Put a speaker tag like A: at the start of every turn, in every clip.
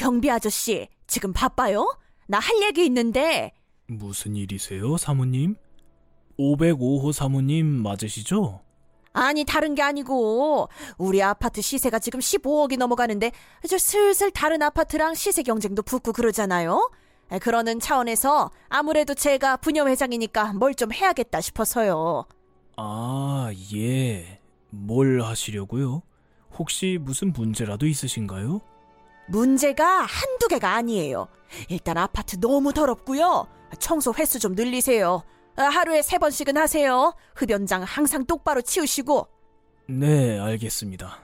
A: 경비 아저씨, 지금 바빠요? 나 할 얘기 있는데.
B: 무슨 일이세요, 사모님? 505호 사모님 맞으시죠?
A: 아니, 다른 게 아니고, 우리 아파트 시세가 지금 15억이 넘어가는데, 저 슬슬 다른 아파트랑 시세 경쟁도 붙고 그러잖아요? 그러는 차원에서 아무래도 제가 부녀회장이니까 뭘 좀 해야겠다 싶어서요.
B: 아, 예. 뭘 하시려고요? 혹시 무슨 문제라도 있으신가요?
A: 문제가 한두 개가 아니에요. 일단 아파트 너무 더럽고요. 청소 횟수 좀 늘리세요. 하루에 세 번씩은 하세요. 흡연장 항상 똑바로 치우시고.
B: 네, 알겠습니다.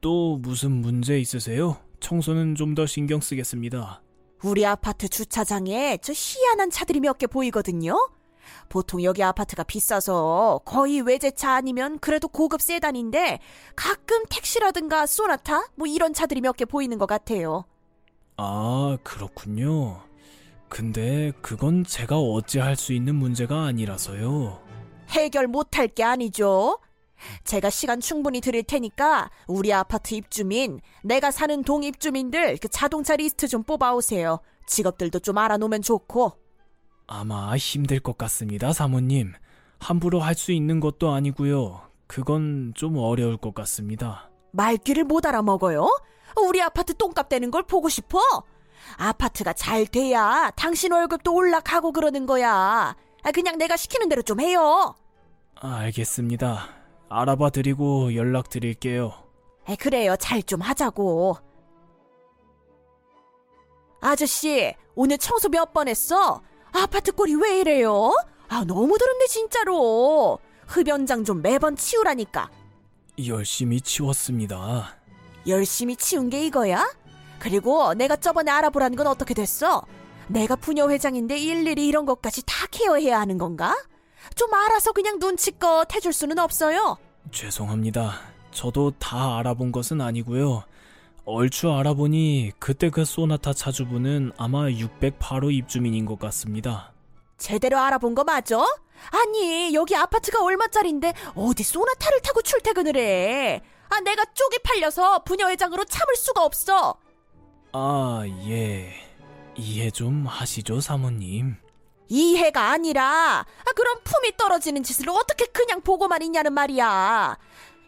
B: 또 무슨 문제 있으세요? 청소는 좀 더 신경 쓰겠습니다.
A: 우리 아파트 주차장에 저 희한한 차들이 몇 개 보이거든요. 보통 여기 아파트가 비싸서 거의 외제차 아니면 그래도 고급 세단인데 가끔 택시라든가 소나타 뭐 이런 차들이 몇 개 보이는 것 같아요.
B: 아, 그렇군요. 근데 그건 제가 어찌할 수 있는 문제가 아니라서요.
A: 해결 못할 게 아니죠. 제가 시간 충분히 드릴 테니까 우리 아파트 입주민, 내가 사는 동 입주민들 그 자동차 리스트 좀 뽑아오세요. 직업들도 좀 알아놓으면 좋고.
B: 아마 힘들 것 같습니다, 사모님. 함부로 할 수 있는 것도 아니고요. 그건 좀 어려울 것 같습니다.
A: 말귀를 못 알아먹어요? 우리 아파트 똥값 되는 걸 보고 싶어? 아파트가 잘 돼야 당신 월급도 올라가고 그러는 거야. 그냥 내가 시키는 대로 좀 해요.
B: 알겠습니다. 알아봐 드리고 연락 드릴게요.
A: 그래요. 잘 좀 하자고. 아저씨, 오늘 청소 몇 번 했어? 아파트 꼴이 왜 이래요? 아, 너무 더럽네, 진짜로. 흡연장 좀 매번 치우라니까.
B: 열심히 치웠습니다.
A: 열심히 치운 게 이거야? 그리고 내가 저번에 알아보라는 건 어떻게 됐어? 내가 부녀 회장인데 일일이 이런 것까지 다 케어해야 하는 건가? 좀 알아서 그냥 눈치껏 해줄 수는 없어요.
B: 죄송합니다. 저도 다 알아본 것은 아니고요. 얼추 알아보니 그때 그 소나타 차주분은 아마 608호 입주민인 것 같습니다.
A: 제대로 알아본 거 맞아? 아니 여기 아파트가 얼마짜린데 어디 소나타를 타고 출퇴근을 해? 아 내가 쪽이 팔려서 부녀회장으로 참을 수가 없어.
B: 아 예. 이해 좀 하시죠 사모님.
A: 이해가 아니라 아, 그런 품이 떨어지는 짓을 어떻게 그냥 보고만 있냐는 말이야.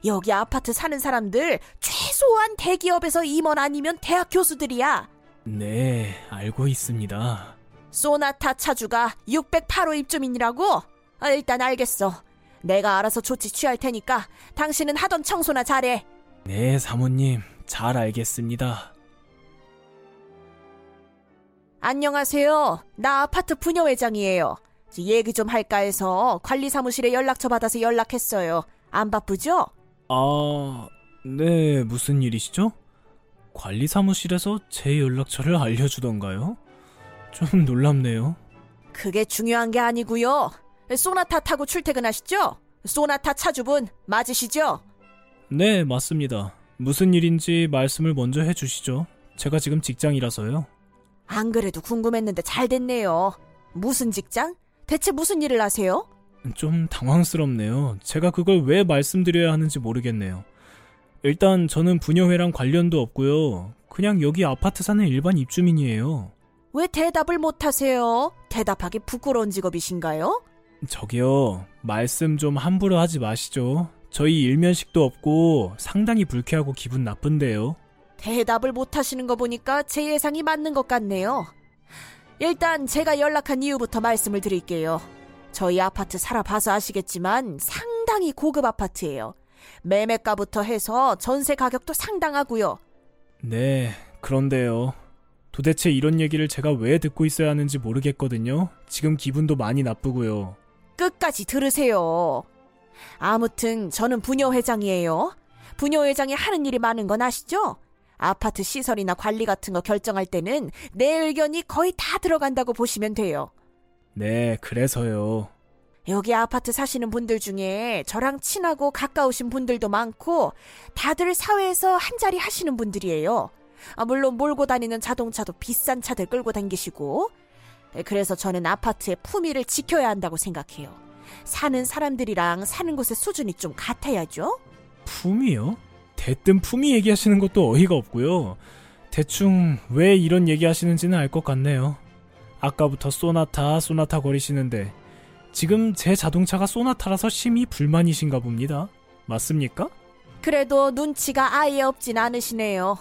A: 여기 아파트 사는 사람들 최소한 대기업에서 임원 아니면 대학 교수들이야.
B: 네, 알고 있습니다.
A: 소나타 차주가 608호 입주민이라고? 아, 일단 알겠어. 내가 알아서 조치 취할 테니까 당신은 하던 청소나 잘해.
B: 네, 사모님. 잘 알겠습니다.
A: 안녕하세요. 나 아파트 부녀회장이에요. 얘기 좀 할까 해서 관리 사무실에 연락처 받아서 연락했어요. 안 바쁘죠?
B: 아, 네, 무슨 일이시죠? 관리 사무실에서 제 연락처를 알려주던가요? 좀 놀랍네요.
A: 그게 중요한 게 아니고요. 소나타 타고 출퇴근하시죠? 소나타 차주분 맞으시죠?
B: 네, 맞습니다. 무슨 일인지 말씀을 먼저 해주시죠. 제가 지금 직장이라서요.
A: 안 그래도 궁금했는데 잘 됐네요. 무슨 직장? 대체 무슨 일을 하세요?
B: 좀 당황스럽네요. 제가 그걸 왜 말씀드려야 하는지 모르겠네요. 일단 저는 부녀회랑 관련도 없고요. 그냥 여기 아파트 사는 일반 입주민이에요.
A: 왜 대답을 못 하세요? 대답하기 부끄러운 직업이신가요?
B: 저기요, 말씀 좀 함부로 하지 마시죠. 저희 일면식도 없고 상당히 불쾌하고 기분 나쁜데요.
A: 대답을 못 하시는 거 보니까 제 예상이 맞는 것 같네요. 일단 제가 연락한 이유부터 말씀을 드릴게요. 저희 아파트 살아봐서 아시겠지만 상당히 고급 아파트예요. 매매가부터 해서 전세 가격도 상당하고요.
B: 네, 그런데요. 도대체 이런 얘기를 제가 왜 듣고 있어야 하는지 모르겠거든요. 지금 기분도 많이 나쁘고요.
A: 끝까지 들으세요. 아무튼 저는 부녀 회장이에요. 부녀 회장이 하는 일이 많은 건 아시죠? 아파트 시설이나 관리 같은 거 결정할 때는 내 의견이 거의 다 들어간다고 보시면 돼요.
B: 네, 그래서요.
A: 여기 아파트 사시는 분들 중에 저랑 친하고 가까우신 분들도 많고 다들 사회에서 한 자리 하시는 분들이에요. 아, 물론 몰고 다니는 자동차도 비싼 차들 끌고 다니시고 그래서 저는 아파트의 품위를 지켜야 한다고 생각해요. 사는 사람들이랑 사는 곳의 수준이 좀 같아야죠.
B: 품이요? 대뜸 품위 얘기하시는 것도 어이가 없고요. 대충 왜 이런 얘기 하시는지는 알 것 같네요. 아까부터 쏘나타, 쏘나타 거리시는데 지금 제 자동차가 쏘나타라서 심히 불만이신가 봅니다. 맞습니까?
A: 그래도 눈치가 아예 없진 않으시네요.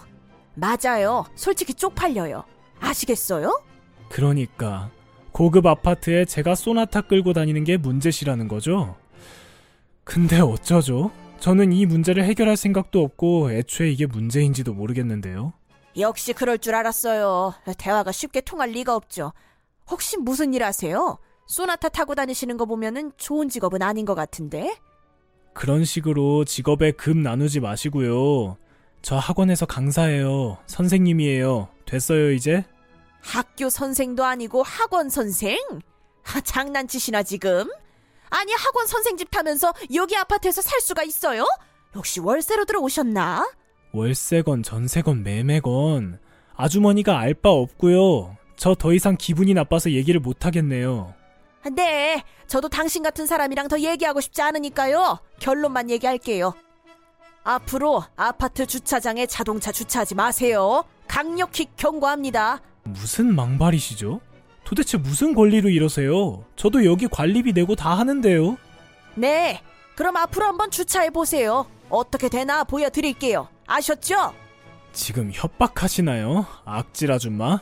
A: 맞아요. 솔직히 쪽팔려요. 아시겠어요?
B: 그러니까 고급 아파트에 제가 쏘나타 끌고 다니는 게 문제시라는 거죠? 근데 어쩌죠? 저는 이 문제를 해결할 생각도 없고 애초에 이게 문제인지도 모르겠는데요.
A: 역시 그럴 줄 알았어요. 대화가 쉽게 통할 리가 없죠. 혹시 무슨 일 하세요? 소나타 타고 다니시는 거 보면은 좋은 직업은 아닌 것 같은데?
B: 그런 식으로 직업에 급 나누지 마시고요. 저 학원에서 강사예요. 선생님이에요. 됐어요, 이제?
A: 학교 선생도 아니고 학원 선생? 아, 장난치시나 지금? 아니 학원 선생 집 타면서 여기 아파트에서 살 수가 있어요? 역시 월세로 들어오셨나?
B: 월세건 전세건 매매건 아주머니가 알 바 없고요. 저 더 이상 기분이 나빠서 얘기를 못 하겠네요.
A: 네, 저도 당신 같은 사람이랑 더 얘기하고 싶지 않으니까요. 결론만 얘기할게요. 앞으로 아파트 주차장에 자동차 주차하지 마세요. 강력히 경고합니다.
B: 무슨 망발이시죠? 도대체 무슨 권리로 이러세요? 저도 여기 관리비 내고 다 하는데요.
A: 네, 그럼 앞으로 한번 주차해 보세요. 어떻게 되나 보여드릴게요. 아셨죠?
B: 지금 협박하시나요? 악질 아줌마?